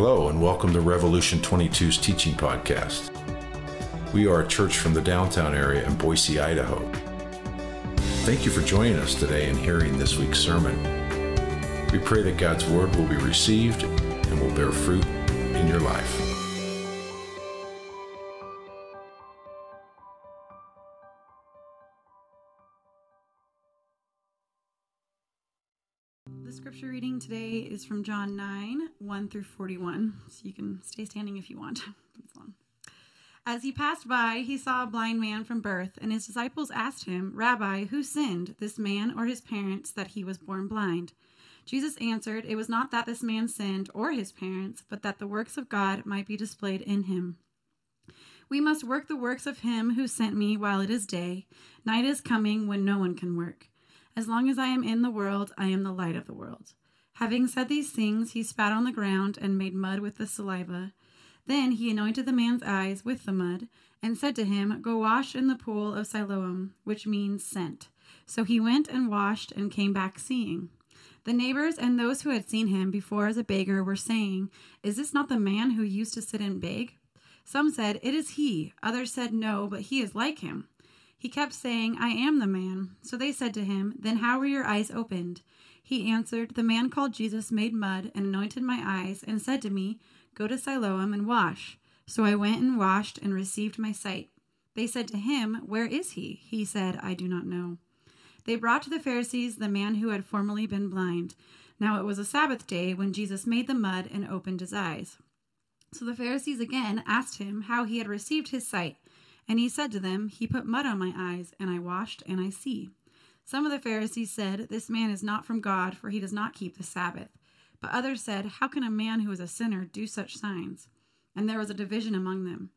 Hello, and welcome to Revolution 22's teaching podcast. We are a church from the downtown area in Boise, Idaho. Thank you for joining us today and hearing this week's sermon. We pray that God's word will be received and will bear fruit in your life. Is from John 9, 1 through 41. So you can stay standing if you want. As he passed by, he saw a blind man from birth, and his disciples asked him, Rabbi, who sinned, this man or his parents, that he was born blind? Jesus answered, It was not that this man sinned or his parents, but that the works of God might be displayed in him. We must work the works of him who sent me while it is day. Night is coming when no one can work. As long as I am in the world, I am the light of the world. Having said these things, he spat on the ground and made mud with the saliva. Then he anointed the man's eyes with the mud and said to him, Go wash in the pool of Siloam, which means sent. So he went and washed and came back seeing. The neighbors and those who had seen him before as a beggar were saying, Is this not the man who used to sit and beg? Some said, It is he. Others said, No, but he is like him. He kept saying, I am the man. So they said to him, Then how were your eyes opened? He answered, The man called Jesus made mud and anointed my eyes, and said to me, Go to Siloam and wash. So I went and washed and received my sight. They said to him, Where is he? He said, I do not know. They brought to the Pharisees the man who had formerly been blind. Now it was a Sabbath day when Jesus made the mud and opened his eyes. So the Pharisees again asked him how he had received his sight. And he said to them, He put mud on my eyes, and I washed, and I see. Some of the Pharisees said, This man is not from God, for he does not keep the Sabbath. But others said, How can a man who is a sinner do such signs? And there was a division among them.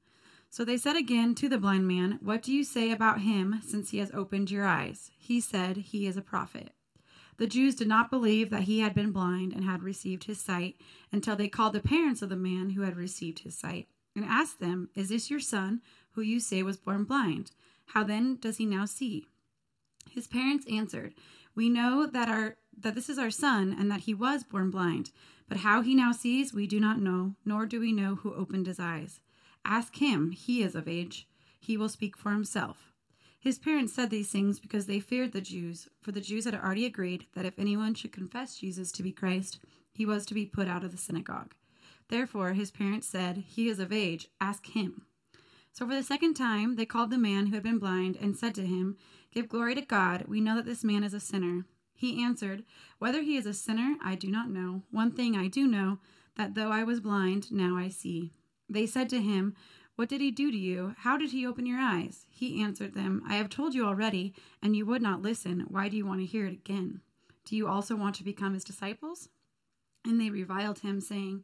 So they said again to the blind man, What do you say about him, since he has opened your eyes? He said, He is a prophet. The Jews did not believe that he had been blind and had received his sight until they called the parents of the man who had received his sight and asked them, Is this your son? who you say was born blind. How then does he now see? His parents answered, We know that our that this is our son and that he was born blind, but how he now sees we do not know, nor do we know who opened his eyes. Ask him, he is of age, he will speak for himself. His parents said these things because they feared the Jews, for the Jews had already agreed that if anyone should confess Jesus to be Christ, he was to be put out of the synagogue. Therefore his parents said, He is of age, ask him. So for the second time they called the man who had been blind and said to him, Give glory to God. We know that this man is a sinner. He answered, Whether he is a sinner, I do not know. One thing I do know, that though I was blind, now I see. They said to him, What did he do to you? How did he open your eyes? He answered them, I have told you already, and you would not listen. Why do you want to hear it again? Do you also want to become his disciples? And they reviled him, saying,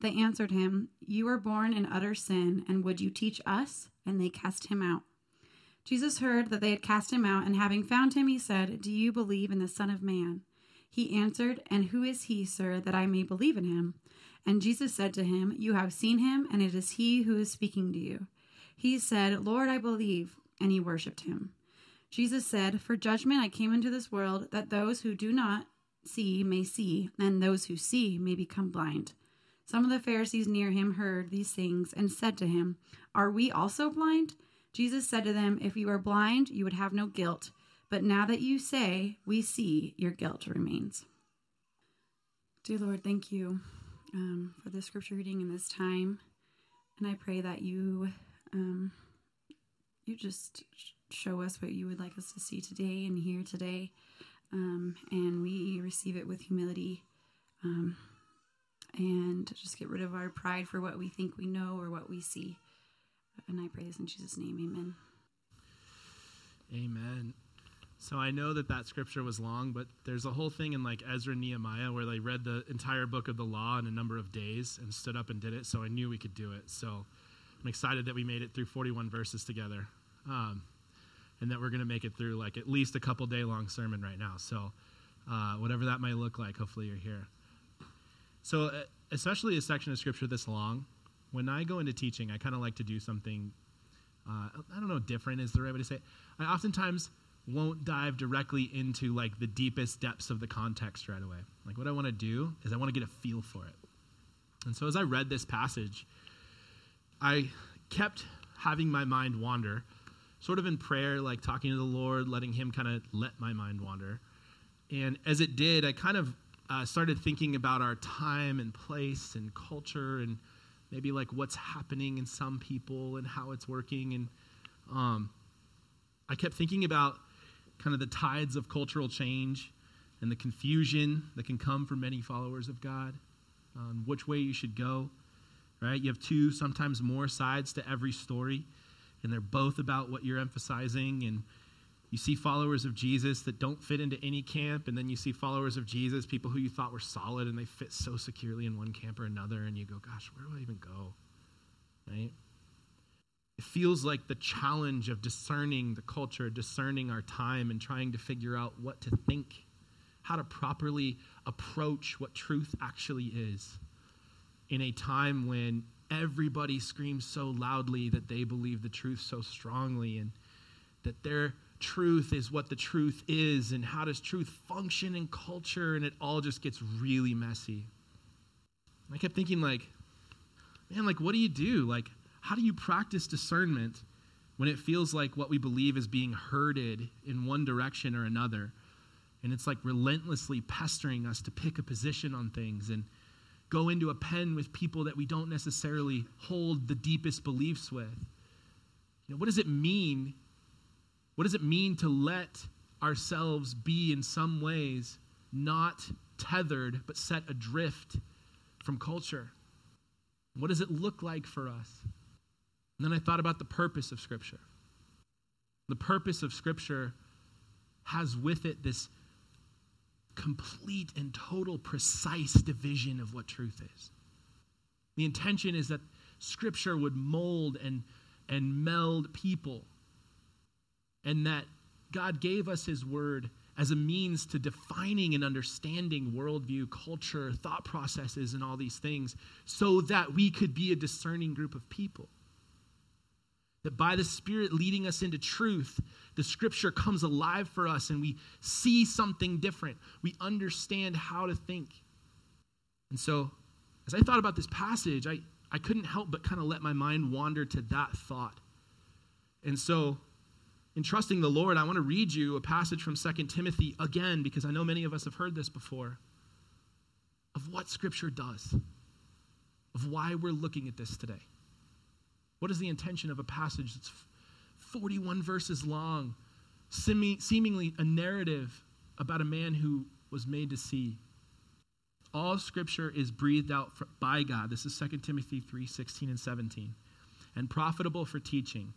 They answered him, You were born in utter sin, and would you teach us? And they cast him out. Jesus heard that they had cast him out, and having found him, he said, Do you believe in the Son of Man? He answered, And who is he, sir, that I may believe in him? And Jesus said to him, You have seen him, and it is he who is speaking to you. He said, Lord, I believe, and he worshipped him. Jesus said, For judgment I came into this world, that those who do not see may see, and those who see may become blind. Some of the Pharisees near him heard these things and said to him, Are we also blind? Jesus said to them, If you were blind, you would have no guilt. But now that you say, We see, your guilt remains. Dear Lord, thank you um, for the scripture reading in this time. And I pray that you um, you just show us what you would like us to see today and hear today. Um, and we receive it with humility. And just get rid of our pride for what we think we know or what we see. And I pray this in Jesus' name. Amen. Amen. So I know that that scripture was long, but there's a whole thing in like Ezra and Nehemiah where they read the entire book of the law in a number of days and stood up and did it. So I knew we could do it. So I'm excited that we made it through 41 verses together, um, and that we're going to make it through like at least a couple day long sermon right now. So uh, whatever that might look like, hopefully you're here. So especially a section of scripture this long, when I go into teaching, I kind of like to do something. Uh, I don't know, different is the right way to say it. I oftentimes won't dive directly into like the deepest depths of the context right away. Like what I want to do is I want to get a feel for it. And so as I read this passage, I kept having my mind wander, sort of in prayer, like talking to the Lord, letting Him kind of let my mind wander. And as it did, I kind of uh, started thinking about our time and place and culture and maybe like what's happening in some people and how it's working. And um, I kept thinking about kind of the tides of cultural change and the confusion that can come from many followers of God on which way you should go. Right? You have two, sometimes more sides to every story, and they're both about what you're emphasizing. And you see followers of Jesus that don't fit into any camp, and then you see followers of Jesus, people who you thought were solid, and they fit so securely in one camp or another, and you go, gosh, where do I even go? Right? It feels like the challenge of discerning the culture, discerning our time, and trying to figure out what to think, how to properly approach what truth actually is in a time when everybody screams so loudly that they believe the truth so strongly and that their truth is what the truth is and how does truth function in culture and it all just gets really messy. I kept thinking like man like what do you do? Like how do you practice discernment when it feels like what we believe is being herded in one direction or another? And it's like relentlessly pestering us to pick a position on things and go into a pen with people that we don't necessarily hold the deepest beliefs with. You know, what does it mean? What does it mean to let ourselves be in some ways not tethered but set adrift from culture? What does it look like for us? And then I thought about the purpose of Scripture. The purpose of Scripture has with it this complete and total precise division of what truth is. The intention is that Scripture would mold and, and meld people, and that God gave us His Word as a means to defining and understanding worldview, culture, thought processes, and all these things so that we could be a discerning group of people. That by the Spirit leading us into truth, the scripture comes alive for us and we see something different. We understand how to think. And so, as I thought about this passage, I, I couldn't help but kind of let my mind wander to that thought. And so, in trusting the Lord, I want to read you a passage from 2 Timothy again, because I know many of us have heard this before, of what Scripture does, of why we're looking at this today. What is the intention of a passage that's 41 verses long, seemingly a narrative about a man who was made to see? All scripture is breathed out by God. This is 2 Timothy 3 16 and 17. And profitable for teaching,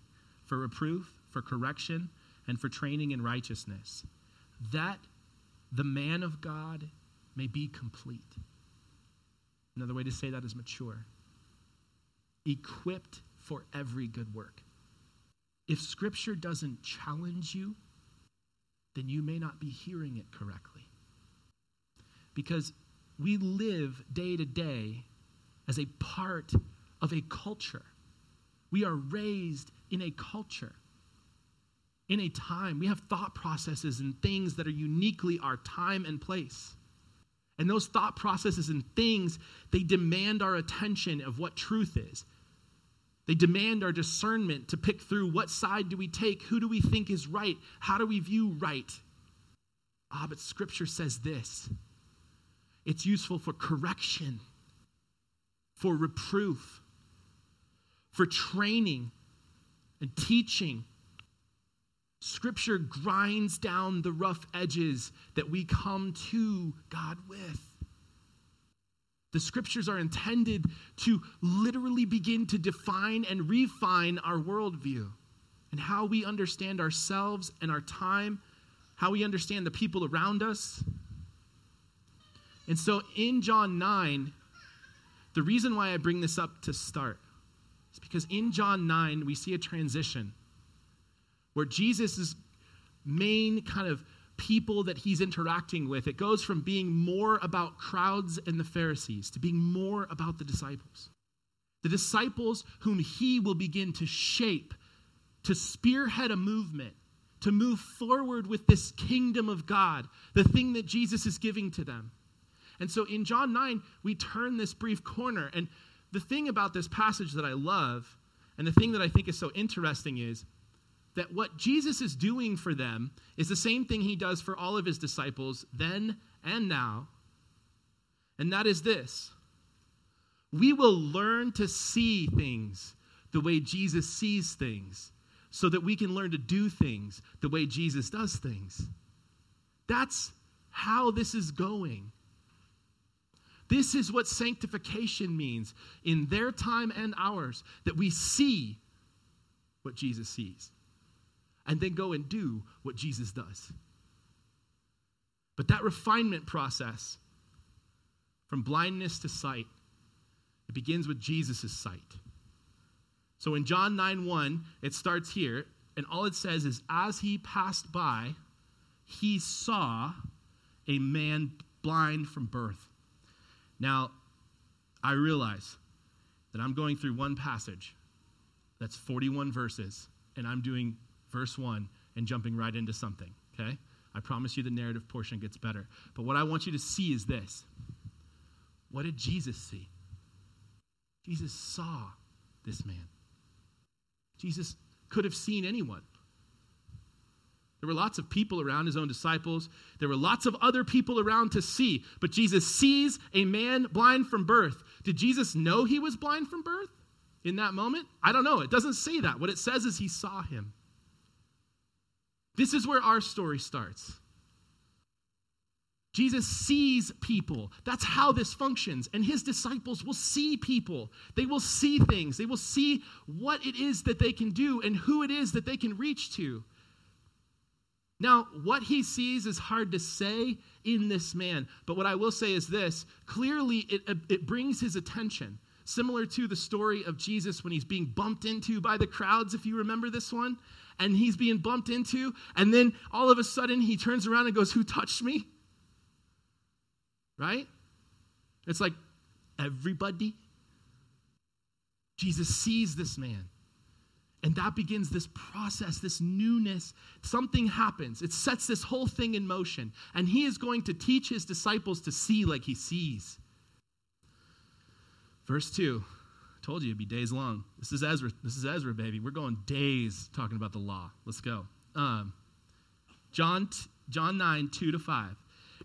for reproof, for correction, and for training in righteousness, that the man of God may be complete. Another way to say that is mature, equipped for every good work. If Scripture doesn't challenge you, then you may not be hearing it correctly. Because we live day to day as a part of a culture. We are raised in a culture, in a time. We have thought processes and things that are uniquely our time and place. And those thought processes and things, they demand our attention of what truth is. They demand our discernment to pick through what side do we take? Who do we think is right? How do we view right? Ah, but Scripture says this it's useful for correction, for reproof, for training and teaching. Scripture grinds down the rough edges that we come to God with. The scriptures are intended to literally begin to define and refine our worldview and how we understand ourselves and our time how we understand the people around us. And so in John 9, the reason why I bring this up to start is because in John 9, we see a transition where Jesus' main kind of people that he's interacting with, it goes from being more about crowds and the Pharisees to being more about the disciples. The disciples whom he will begin to shape, to spearhead a movement, to move forward with this kingdom of God, the thing that Jesus is giving to them. And so in John 9, we turn this brief corner. And the thing about this passage that I love, and the thing that I think is so interesting is that what Jesus is doing for them is the same thing he does for all of his disciples then and now. And that is this we will learn to see things the way Jesus sees things so that we can learn to do things the way Jesus does things. That's how this is going. This is what sanctification means in their time and ours that we see what Jesus sees and then go and do what Jesus does. But that refinement process from blindness to sight, it begins with Jesus' sight. So in John 9 1, it starts here, and all it says is, As he passed by, he saw a man blind from birth. Now, I realize that I'm going through one passage that's 41 verses, and I'm doing verse 1 and jumping right into something, okay? I promise you the narrative portion gets better. But what I want you to see is this What did Jesus see? Jesus saw this man. Jesus could have seen anyone. There were lots of people around, his own disciples. There were lots of other people around to see. But Jesus sees a man blind from birth. Did Jesus know he was blind from birth in that moment? I don't know. It doesn't say that. What it says is he saw him. This is where our story starts. Jesus sees people. That's how this functions. And his disciples will see people. They will see things. They will see what it is that they can do and who it is that they can reach to. Now, what he sees is hard to say in this man, but what I will say is this clearly, it, it brings his attention. Similar to the story of Jesus when he's being bumped into by the crowds, if you remember this one, and he's being bumped into, and then all of a sudden he turns around and goes, Who touched me? Right? It's like, everybody. Jesus sees this man. And that begins this process, this newness. Something happens. It sets this whole thing in motion. And he is going to teach his disciples to see like he sees. Verse 2. Told you it'd be days long. This is Ezra. This is Ezra, baby. We're going days talking about the law. Let's go. Um, John, John 9, 2 to 5.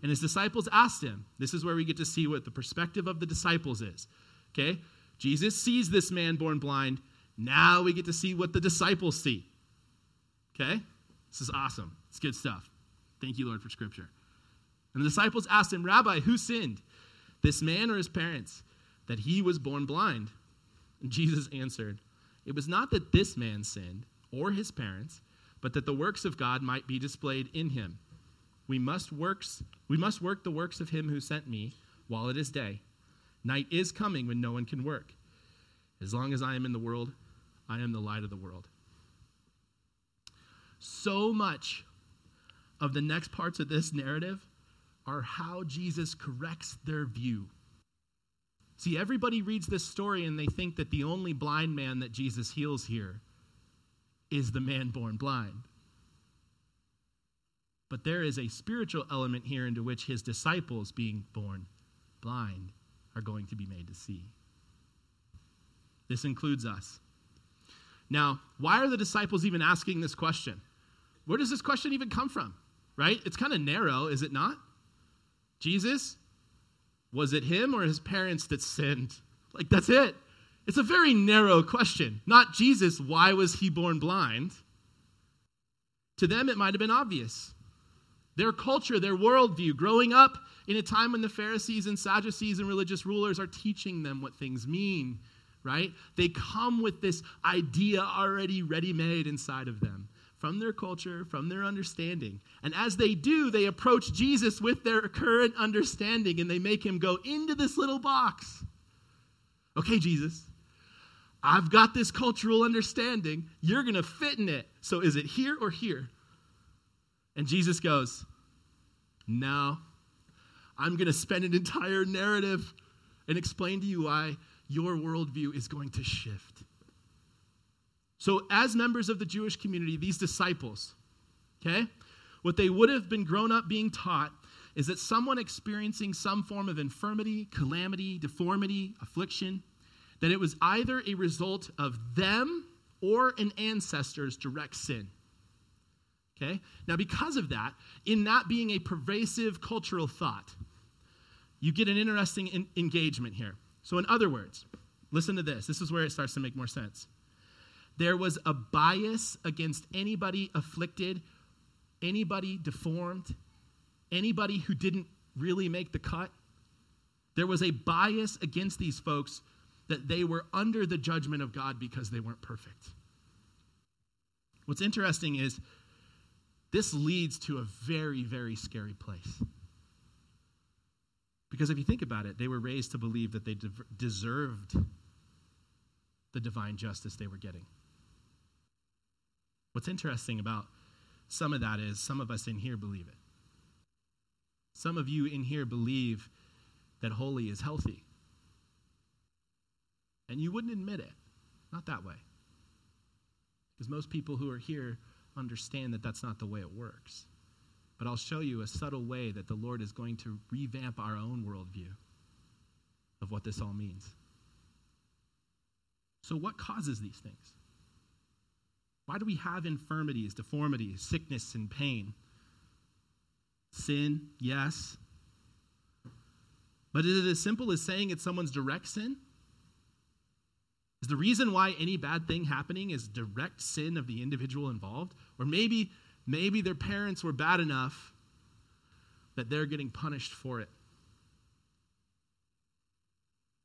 And his disciples asked him, this is where we get to see what the perspective of the disciples is. Okay? Jesus sees this man born blind. Now we get to see what the disciples see. Okay? This is awesome. It's good stuff. Thank you, Lord, for scripture. And the disciples asked him, Rabbi, who sinned, this man or his parents, that he was born blind? Jesus answered, It was not that this man sinned or his parents, but that the works of God might be displayed in him. We must works we must work the works of him who sent me while it is day. Night is coming when no one can work. As long as I am in the world, I am the light of the world. So much of the next parts of this narrative are how Jesus corrects their view. See, everybody reads this story and they think that the only blind man that Jesus heals here is the man born blind. But there is a spiritual element here into which his disciples, being born blind, are going to be made to see. This includes us. Now, why are the disciples even asking this question? Where does this question even come from? Right? It's kind of narrow, is it not? Jesus, was it him or his parents that sinned? Like, that's it. It's a very narrow question. Not Jesus, why was he born blind? To them, it might have been obvious their culture, their worldview, growing up in a time when the Pharisees and Sadducees and religious rulers are teaching them what things mean, right? They come with this idea already ready made inside of them. From their culture, from their understanding. And as they do, they approach Jesus with their current understanding and they make him go into this little box. Okay, Jesus, I've got this cultural understanding. You're going to fit in it. So is it here or here? And Jesus goes, No, I'm going to spend an entire narrative and explain to you why your worldview is going to shift. So, as members of the Jewish community, these disciples, okay, what they would have been grown up being taught is that someone experiencing some form of infirmity, calamity, deformity, affliction, that it was either a result of them or an ancestor's direct sin. Okay? Now, because of that, in that being a pervasive cultural thought, you get an interesting in- engagement here. So, in other words, listen to this. This is where it starts to make more sense. There was a bias against anybody afflicted, anybody deformed, anybody who didn't really make the cut. There was a bias against these folks that they were under the judgment of God because they weren't perfect. What's interesting is this leads to a very, very scary place. Because if you think about it, they were raised to believe that they de- deserved the divine justice they were getting. What's interesting about some of that is some of us in here believe it. Some of you in here believe that holy is healthy. And you wouldn't admit it. Not that way. Because most people who are here understand that that's not the way it works. But I'll show you a subtle way that the Lord is going to revamp our own worldview of what this all means. So, what causes these things? Why do we have infirmities, deformities, sickness, and pain? Sin, yes. But is it as simple as saying it's someone's direct sin? Is the reason why any bad thing happening is direct sin of the individual involved? Or maybe maybe their parents were bad enough that they're getting punished for it.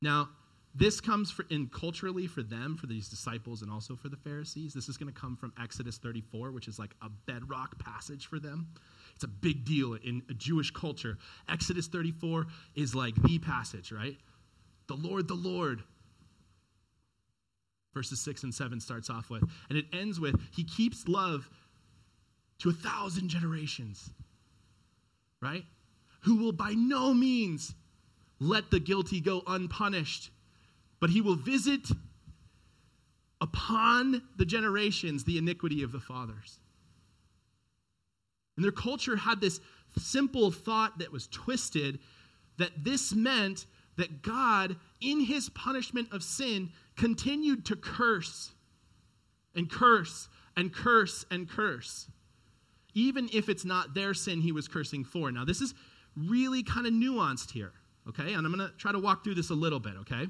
Now, this comes in culturally for them, for these disciples, and also for the Pharisees. This is going to come from Exodus 34, which is like a bedrock passage for them. It's a big deal in a Jewish culture. Exodus 34 is like the passage, right? The Lord, the Lord, verses 6 and 7 starts off with. And it ends with, He keeps love to a thousand generations, right? Who will by no means let the guilty go unpunished, but He will visit upon the generations the iniquity of the fathers. And their culture had this simple thought that was twisted that this meant that God, in his punishment of sin, continued to curse and curse and curse and curse, even if it's not their sin he was cursing for. Now, this is really kind of nuanced here, okay? And I'm going to try to walk through this a little bit, okay?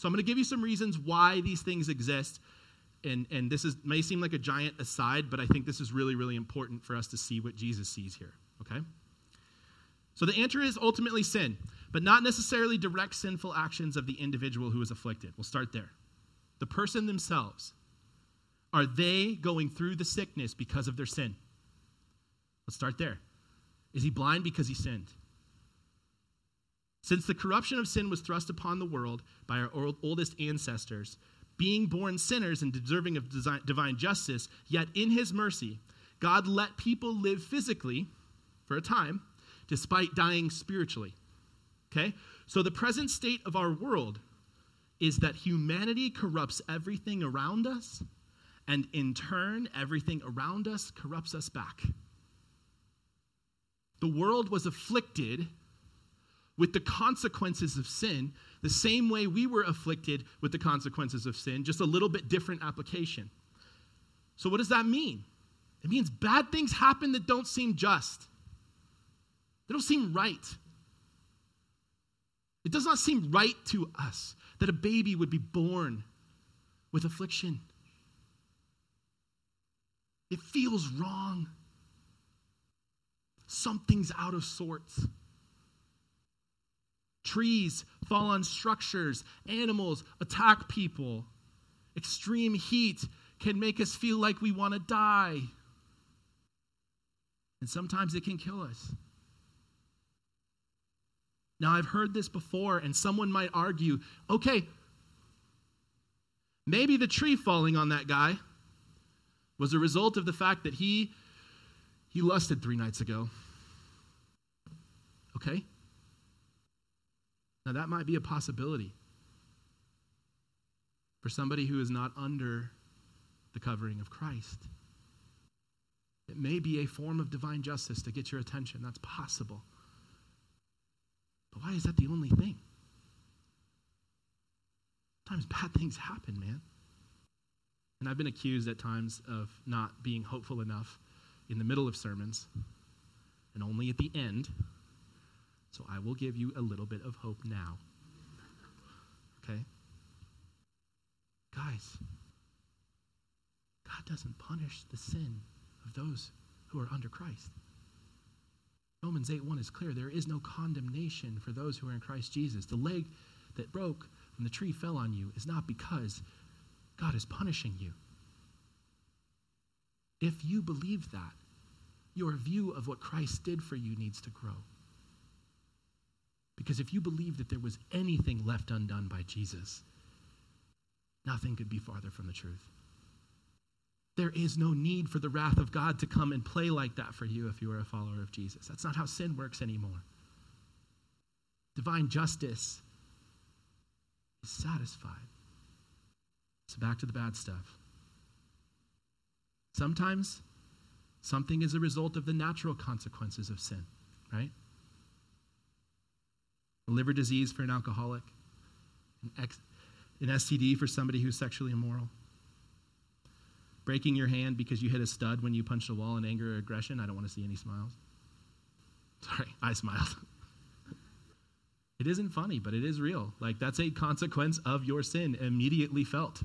So I'm going to give you some reasons why these things exist. And, and this is, may seem like a giant aside, but I think this is really, really important for us to see what Jesus sees here, okay? So the answer is ultimately sin, but not necessarily direct sinful actions of the individual who is afflicted. We'll start there. The person themselves. Are they going through the sickness because of their sin? Let's start there. Is he blind because he sinned? Since the corruption of sin was thrust upon the world by our oldest ancestors, being born sinners and deserving of divine justice, yet in his mercy, God let people live physically for a time despite dying spiritually. Okay? So the present state of our world is that humanity corrupts everything around us, and in turn, everything around us corrupts us back. The world was afflicted with the consequences of sin the same way we were afflicted with the consequences of sin, just a little bit different application. So, what does that mean? It means bad things happen that don't seem just. They don't seem right. It does not seem right to us that a baby would be born with affliction. It feels wrong. Something's out of sorts. Trees fall on structures, animals attack people. Extreme heat can make us feel like we want to die. And sometimes it can kill us. Now, I've heard this before, and someone might argue okay, maybe the tree falling on that guy was a result of the fact that he, he lusted three nights ago. Okay? Now, that might be a possibility for somebody who is not under the covering of Christ. It may be a form of divine justice to get your attention. That's possible. But why is that the only thing? Sometimes bad things happen, man. And I've been accused at times of not being hopeful enough in the middle of sermons and only at the end. So I will give you a little bit of hope now. Okay? Guys, God doesn't punish the sin of those who are under Christ. Romans 8 1 is clear. There is no condemnation for those who are in Christ Jesus. The leg that broke when the tree fell on you is not because God is punishing you. If you believe that, your view of what Christ did for you needs to grow. Because if you believe that there was anything left undone by Jesus, nothing could be farther from the truth. There is no need for the wrath of God to come and play like that for you if you are a follower of Jesus. That's not how sin works anymore. Divine justice is satisfied. So back to the bad stuff. Sometimes something is a result of the natural consequences of sin, right? Liver disease for an alcoholic, an, ex- an STD for somebody who's sexually immoral, breaking your hand because you hit a stud when you punched a wall in anger or aggression. I don't want to see any smiles. Sorry, I smiled. it isn't funny, but it is real. Like, that's a consequence of your sin immediately felt,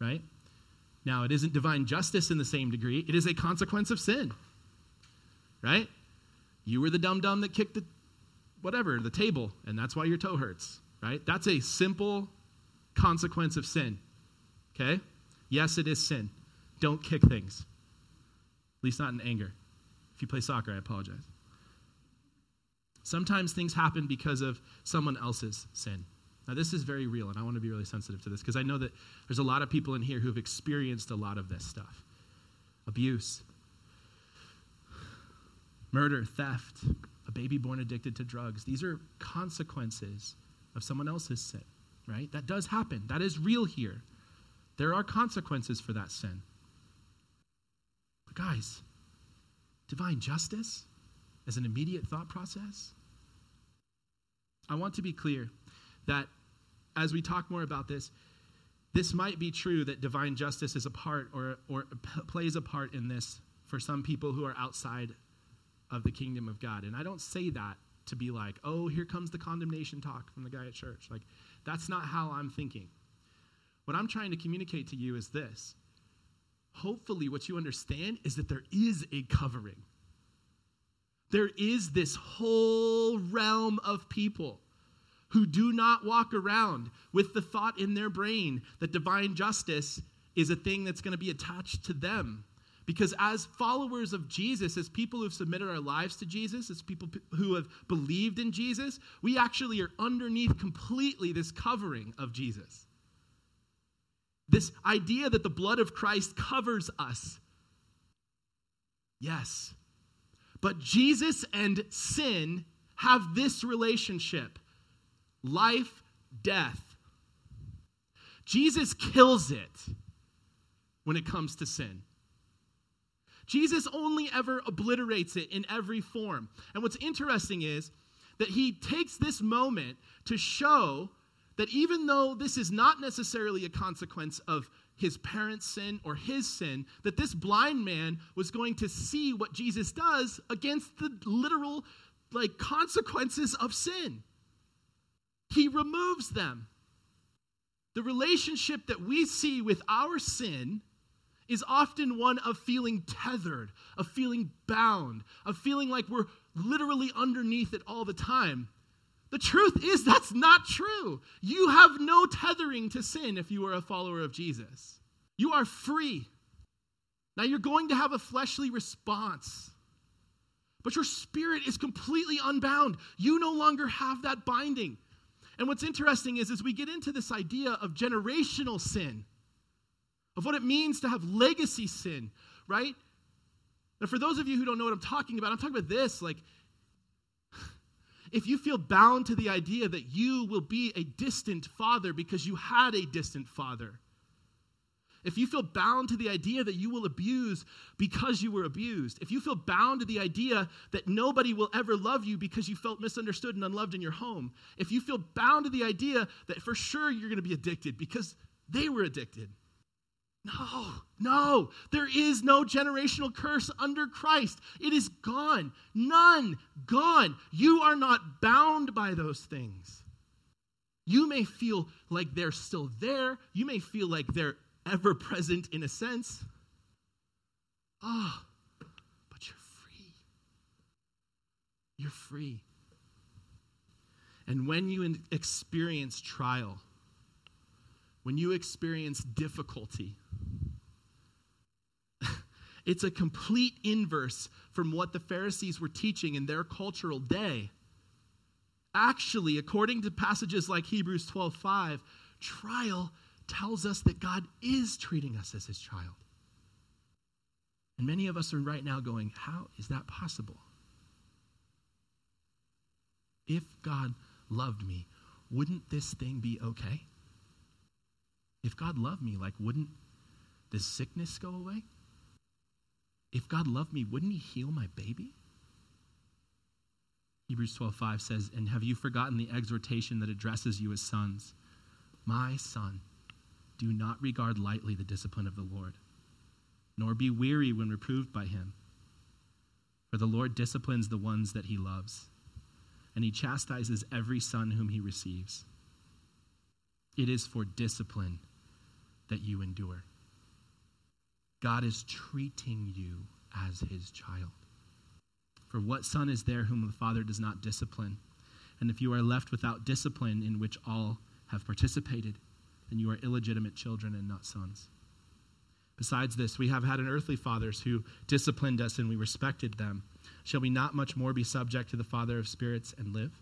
right? Now, it isn't divine justice in the same degree, it is a consequence of sin, right? You were the dum dum that kicked the whatever, the table, and that's why your toe hurts, right? That's a simple consequence of sin. Okay? Yes, it is sin. Don't kick things, at least not in anger. If you play soccer, I apologize. Sometimes things happen because of someone else's sin. Now, this is very real, and I want to be really sensitive to this because I know that there's a lot of people in here who have experienced a lot of this stuff abuse, murder, theft, a baby born addicted to drugs. These are consequences of someone else's sin, right? That does happen. That is real here. There are consequences for that sin. But guys, divine justice as an immediate thought process? I want to be clear that as we talk more about this, this might be true that divine justice is a part or, or plays a part in this for some people who are outside of the kingdom of God. And I don't say that to be like, oh, here comes the condemnation talk from the guy at church. Like, that's not how I'm thinking. What I'm trying to communicate to you is this. Hopefully, what you understand is that there is a covering. There is this whole realm of people who do not walk around with the thought in their brain that divine justice is a thing that's going to be attached to them. Because as followers of Jesus, as people who've submitted our lives to Jesus, as people who have believed in Jesus, we actually are underneath completely this covering of Jesus. This idea that the blood of Christ covers us. Yes. But Jesus and sin have this relationship life, death. Jesus kills it when it comes to sin. Jesus only ever obliterates it in every form. And what's interesting is that he takes this moment to show that even though this is not necessarily a consequence of his parents' sin or his sin, that this blind man was going to see what Jesus does against the literal like consequences of sin. He removes them. The relationship that we see with our sin is often one of feeling tethered, of feeling bound, of feeling like we're literally underneath it all the time. The truth is, that's not true. You have no tethering to sin if you are a follower of Jesus. You are free. Now, you're going to have a fleshly response. but your spirit is completely unbound. You no longer have that binding. And what's interesting is as we get into this idea of generational sin, of what it means to have legacy sin, right? Now, for those of you who don't know what I'm talking about, I'm talking about this like, if you feel bound to the idea that you will be a distant father because you had a distant father, if you feel bound to the idea that you will abuse because you were abused, if you feel bound to the idea that nobody will ever love you because you felt misunderstood and unloved in your home, if you feel bound to the idea that for sure you're going to be addicted because they were addicted, no, no, there is no generational curse under Christ. It is gone. None. Gone. You are not bound by those things. You may feel like they're still there. You may feel like they're ever present in a sense. Ah, oh, but you're free. You're free. And when you experience trial, when you experience difficulty, it's a complete inverse from what the Pharisees were teaching in their cultural day. Actually, according to passages like Hebrews 12:5, trial tells us that God is treating us as his child. And many of us are right now going, How is that possible? If God loved me, wouldn't this thing be okay? If God loved me, like, wouldn't this sickness go away? If God loved me, wouldn't he heal my baby? Hebrews 12:5 says, "And have you forgotten the exhortation that addresses you as sons? My son, do not regard lightly the discipline of the Lord, nor be weary when reproved by him. For the Lord disciplines the ones that he loves, and he chastises every son whom he receives. It is for discipline that you endure. God is treating you as his child. For what son is there whom the Father does not discipline? And if you are left without discipline in which all have participated, then you are illegitimate children and not sons. Besides this, we have had an earthly fathers who disciplined us and we respected them. Shall we not much more be subject to the Father of spirits and live?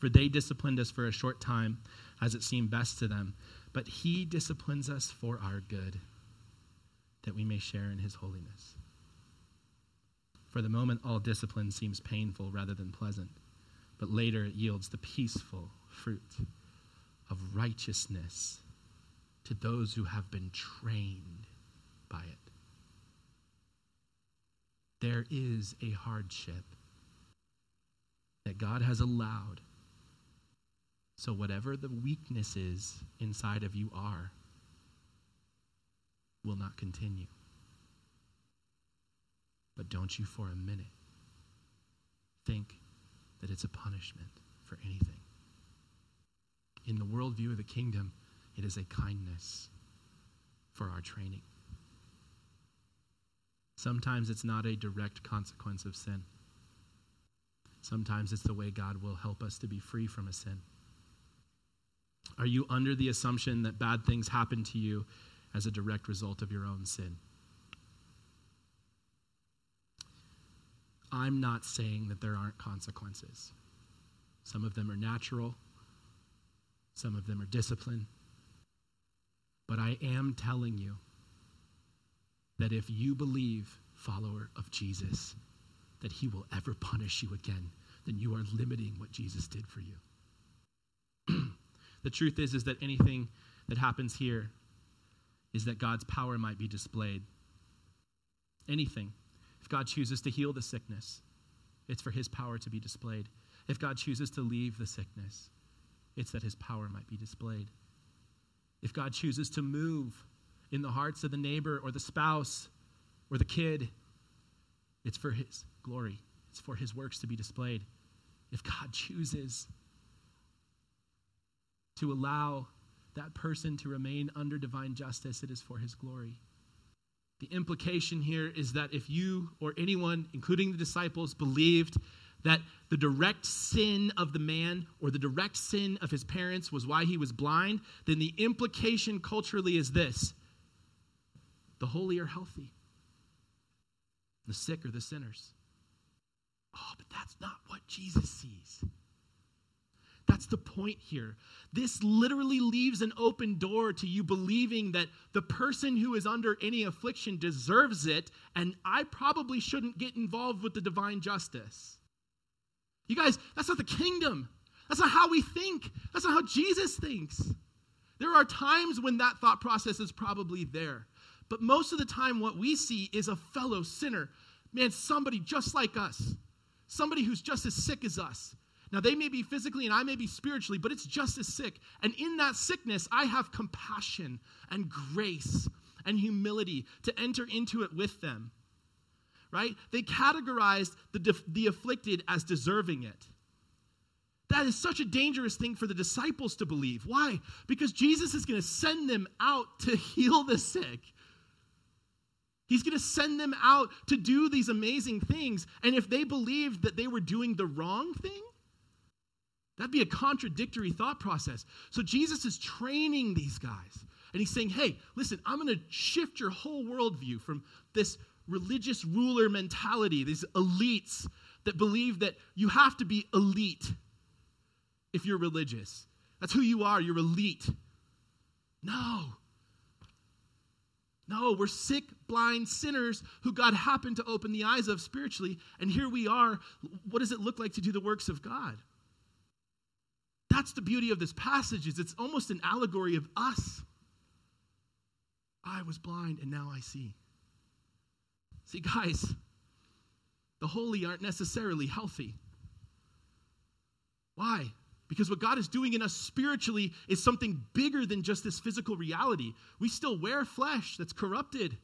For they disciplined us for a short time as it seemed best to them, but he disciplines us for our good, that we may share in his holiness. For the moment, all discipline seems painful rather than pleasant, but later it yields the peaceful fruit of righteousness to those who have been trained by it. There is a hardship that God has allowed. So, whatever the weaknesses inside of you are, will not continue. But don't you for a minute think that it's a punishment for anything in the worldview of the kingdom, it is a kindness for our training. Sometimes it's not a direct consequence of sin. Sometimes it's the way God will help us to be free from a sin. Are you under the assumption that bad things happen to you as a direct result of your own sin? I'm not saying that there aren't consequences. Some of them are natural, some of them are discipline. But I am telling you that if you believe, follower of Jesus, that he will ever punish you again, then you are limiting what Jesus did for you. The truth is is that anything that happens here is that God's power might be displayed. Anything. If God chooses to heal the sickness, it's for his power to be displayed. If God chooses to leave the sickness, it's that his power might be displayed. If God chooses to move in the hearts of the neighbor or the spouse or the kid, it's for his glory, it's for his works to be displayed. If God chooses to allow that person to remain under divine justice, it is for his glory. The implication here is that if you or anyone, including the disciples, believed that the direct sin of the man or the direct sin of his parents was why he was blind, then the implication culturally is this the holy are healthy, the sick are the sinners. Oh, but that's not what Jesus sees. That's the point here. This literally leaves an open door to you believing that the person who is under any affliction deserves it, and I probably shouldn't get involved with the divine justice. You guys, that's not the kingdom. That's not how we think. That's not how Jesus thinks. There are times when that thought process is probably there. But most of the time, what we see is a fellow sinner. Man, somebody just like us, somebody who's just as sick as us. Now, they may be physically and I may be spiritually, but it's just as sick. And in that sickness, I have compassion and grace and humility to enter into it with them. Right? They categorized the, the afflicted as deserving it. That is such a dangerous thing for the disciples to believe. Why? Because Jesus is going to send them out to heal the sick. He's going to send them out to do these amazing things. And if they believed that they were doing the wrong thing, that'd be a contradictory thought process. So Jesus is training these guys. And he's saying, hey, listen, I'm going to shift your whole worldview from this religious ruler mentality, these elites that believe that you have to be elite if you're religious. That's who you are, you're elite. No. No, we're sick, blind sinners who God happened to open the eyes of spiritually, and here we are. What does it look like to do the works of God? That's the beauty of this passage is it's almost an allegory of us. I was blind and now I see. See guys, the holy aren't necessarily healthy. Why? Because what God is doing in us spiritually is something bigger than just this physical reality. We still wear flesh that's corrupted.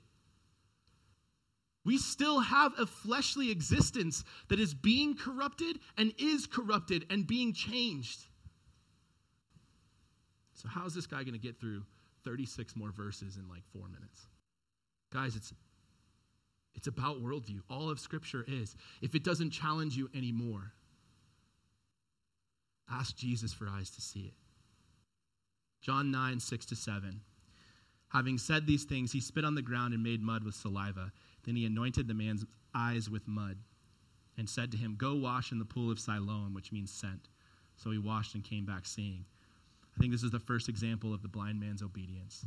We still have a fleshly existence that is being corrupted and is corrupted and being changed. So, how is this guy going to get through 36 more verses in like four minutes? Guys, it's, it's about worldview. All of Scripture is. If it doesn't challenge you anymore, Ask Jesus for eyes to see it. John 9, 6 to 7. Having said these things, he spit on the ground and made mud with saliva. Then he anointed the man's eyes with mud and said to him, Go wash in the pool of Siloam, which means sent. So he washed and came back seeing. I think this is the first example of the blind man's obedience,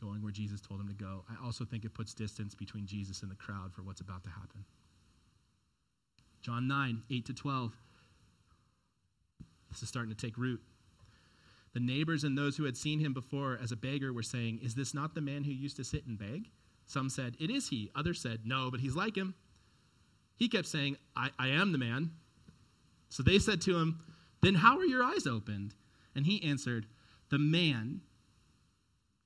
going where Jesus told him to go. I also think it puts distance between Jesus and the crowd for what's about to happen. John 9, 8 to 12. This is starting to take root. The neighbors and those who had seen him before as a beggar were saying, Is this not the man who used to sit and beg? Some said, It is he. Others said, No, but he's like him. He kept saying, I, I am the man. So they said to him, Then how are your eyes opened? And he answered, The man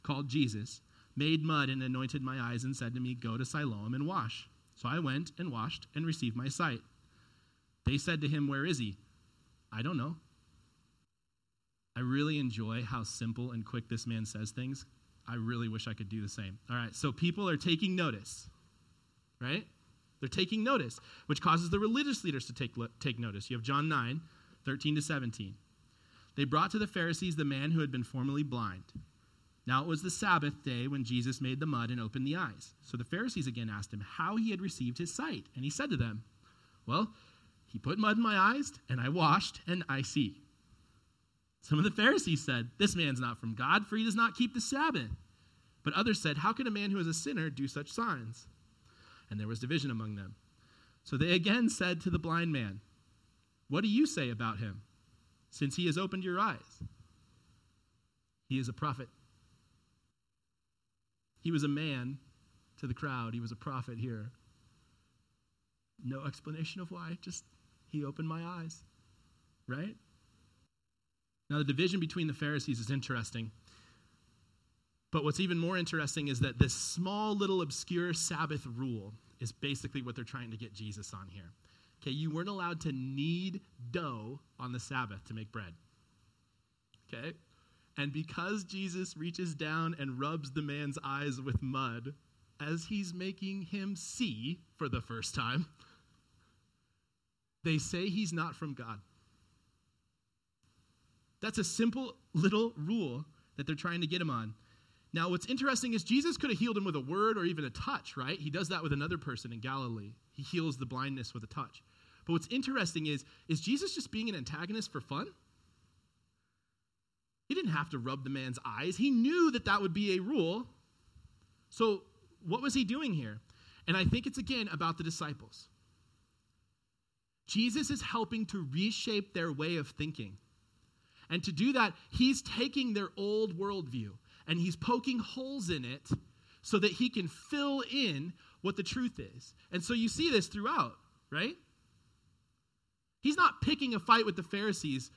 called Jesus made mud and anointed my eyes and said to me, Go to Siloam and wash. So I went and washed and received my sight. They said to him, Where is he? I don't know. I really enjoy how simple and quick this man says things. I really wish I could do the same. All right, so people are taking notice, right? They're taking notice, which causes the religious leaders to take, take notice. You have John 9, 13 to 17. They brought to the Pharisees the man who had been formerly blind. Now it was the Sabbath day when Jesus made the mud and opened the eyes. So the Pharisees again asked him how he had received his sight. And he said to them, Well, he put mud in my eyes, and I washed, and I see. Some of the Pharisees said, This man's not from God, for he does not keep the Sabbath. But others said, How can a man who is a sinner do such signs? And there was division among them. So they again said to the blind man, What do you say about him, since he has opened your eyes? He is a prophet. He was a man to the crowd, he was a prophet here. No explanation of why, just he opened my eyes, right? Now, the division between the Pharisees is interesting. But what's even more interesting is that this small little obscure Sabbath rule is basically what they're trying to get Jesus on here. Okay, you weren't allowed to knead dough on the Sabbath to make bread. Okay? And because Jesus reaches down and rubs the man's eyes with mud as he's making him see for the first time, they say he's not from God. That's a simple little rule that they're trying to get him on. Now, what's interesting is Jesus could have healed him with a word or even a touch, right? He does that with another person in Galilee. He heals the blindness with a touch. But what's interesting is, is Jesus just being an antagonist for fun? He didn't have to rub the man's eyes. He knew that that would be a rule. So, what was he doing here? And I think it's again about the disciples. Jesus is helping to reshape their way of thinking. And to do that, he's taking their old worldview and he's poking holes in it so that he can fill in what the truth is. And so you see this throughout, right? He's not picking a fight with the Pharisees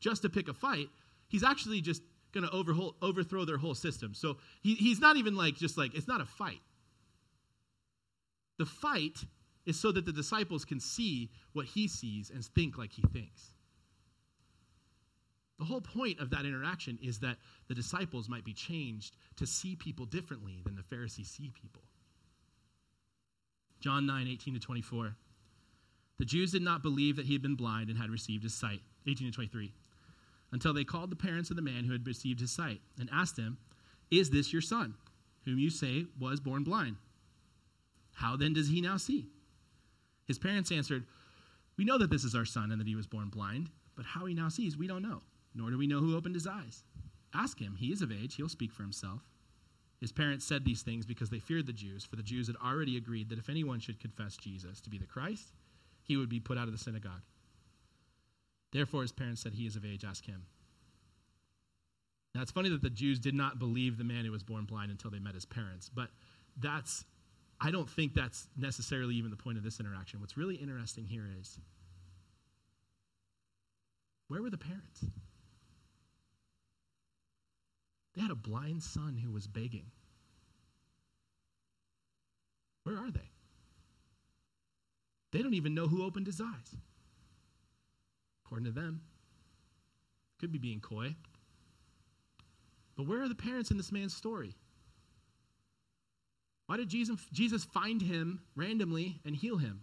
just to pick a fight. He's actually just going to overthrow their whole system. So he, he's not even like, just like, it's not a fight. The fight is so that the disciples can see what he sees and think like he thinks. The whole point of that interaction is that the disciples might be changed to see people differently than the Pharisees see people. John 9, 18 to 24. The Jews did not believe that he had been blind and had received his sight. 18 to 23. Until they called the parents of the man who had received his sight and asked him, Is this your son, whom you say was born blind? How then does he now see? His parents answered, We know that this is our son and that he was born blind, but how he now sees, we don't know, nor do we know who opened his eyes. Ask him, he is of age, he'll speak for himself. His parents said these things because they feared the Jews, for the Jews had already agreed that if anyone should confess Jesus to be the Christ, he would be put out of the synagogue. Therefore, his parents said, He is of age, ask him. Now, it's funny that the Jews did not believe the man who was born blind until they met his parents, but that's, I don't think that's necessarily even the point of this interaction. What's really interesting here is where were the parents? They had a blind son who was begging. Where are they? They don't even know who opened his eyes. According to them, could be being coy. But where are the parents in this man's story? Why did Jesus, Jesus find him randomly and heal him?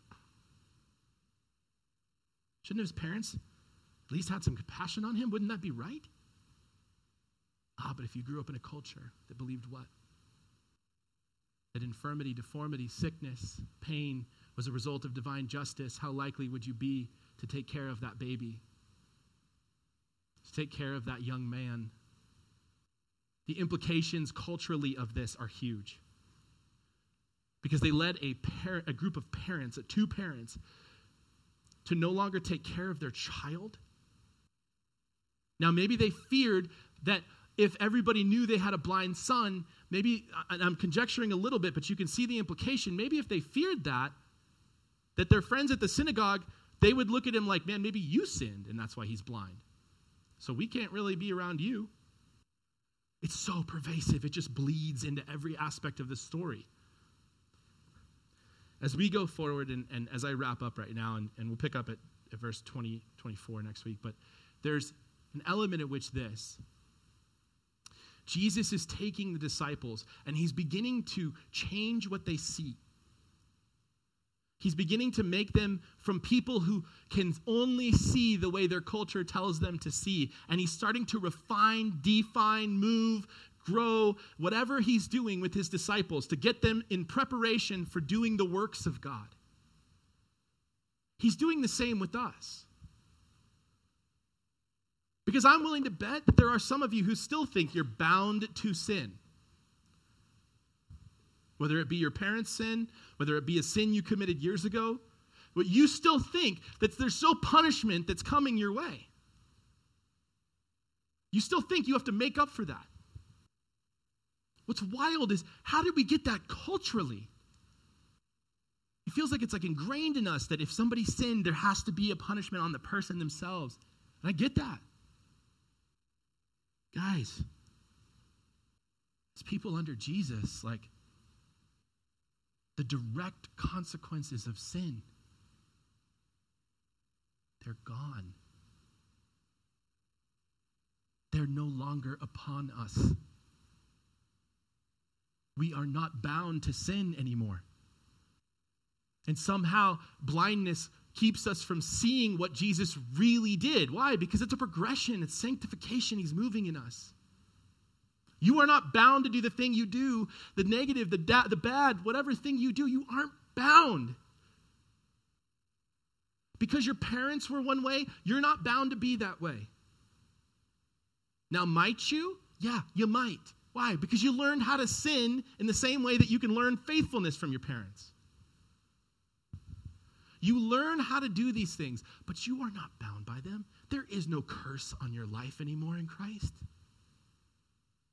Shouldn't his parents at least had some compassion on him? Wouldn't that be right? Ah, but if you grew up in a culture that believed what? That infirmity, deformity, sickness, pain was a result of divine justice, how likely would you be to take care of that baby? To take care of that young man? The implications culturally of this are huge. Because they led a, par- a group of parents, uh, two parents, to no longer take care of their child. Now, maybe they feared that if everybody knew they had a blind son, maybe, I'm conjecturing a little bit, but you can see the implication. Maybe if they feared that, that their friends at the synagogue, they would look at him like, man, maybe you sinned, and that's why he's blind. So we can't really be around you. It's so pervasive, it just bleeds into every aspect of the story. As we go forward, and, and as I wrap up right now, and, and we'll pick up at, at verse 20, 24 next week, but there's an element at which this Jesus is taking the disciples and he's beginning to change what they see. He's beginning to make them from people who can only see the way their culture tells them to see. And he's starting to refine, define, move, grow, whatever he's doing with his disciples to get them in preparation for doing the works of God. He's doing the same with us. Because I'm willing to bet that there are some of you who still think you're bound to sin. Whether it be your parents' sin, whether it be a sin you committed years ago, but you still think that there's still punishment that's coming your way. You still think you have to make up for that. What's wild is how did we get that culturally? It feels like it's like ingrained in us that if somebody sinned, there has to be a punishment on the person themselves. And I get that. Guys, as people under Jesus, like the direct consequences of sin, they're gone. They're no longer upon us. We are not bound to sin anymore. And somehow, blindness keeps us from seeing what Jesus really did. Why? Because it's a progression, it's sanctification. He's moving in us. You are not bound to do the thing you do, the negative, the, da- the bad, whatever thing you do, you aren't bound. Because your parents were one way, you're not bound to be that way. Now, might you? Yeah, you might. Why? Because you learned how to sin in the same way that you can learn faithfulness from your parents. You learn how to do these things, but you are not bound by them. There is no curse on your life anymore in Christ.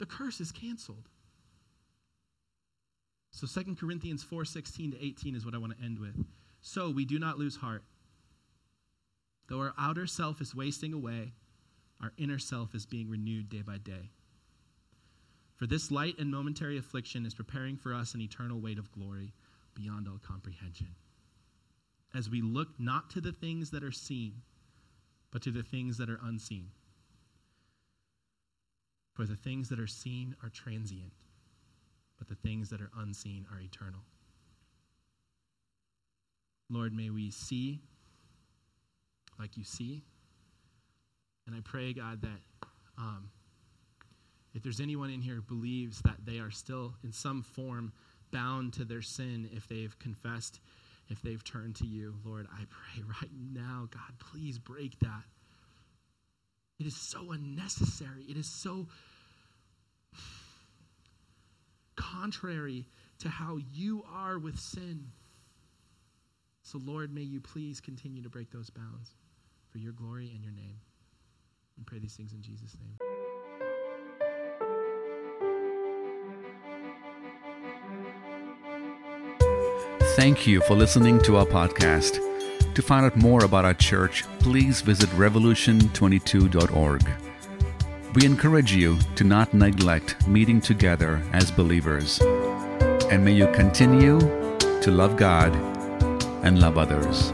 The curse is canceled. So 2 Corinthians 4 16 to 18 is what I want to end with. So we do not lose heart. Though our outer self is wasting away, our inner self is being renewed day by day. For this light and momentary affliction is preparing for us an eternal weight of glory beyond all comprehension. As we look not to the things that are seen, but to the things that are unseen. For the things that are seen are transient, but the things that are unseen are eternal. Lord, may we see like you see. And I pray, God, that um, if there's anyone in here who believes that they are still in some form bound to their sin, if they've confessed, if they've turned to you, Lord, I pray right now, God, please break that. It is so unnecessary. It is so contrary to how you are with sin. So, Lord, may you please continue to break those bounds for your glory and your name. And pray these things in Jesus' name. Thank you for listening to our podcast. To find out more about our church, please visit revolution22.org. We encourage you to not neglect meeting together as believers. And may you continue to love God and love others.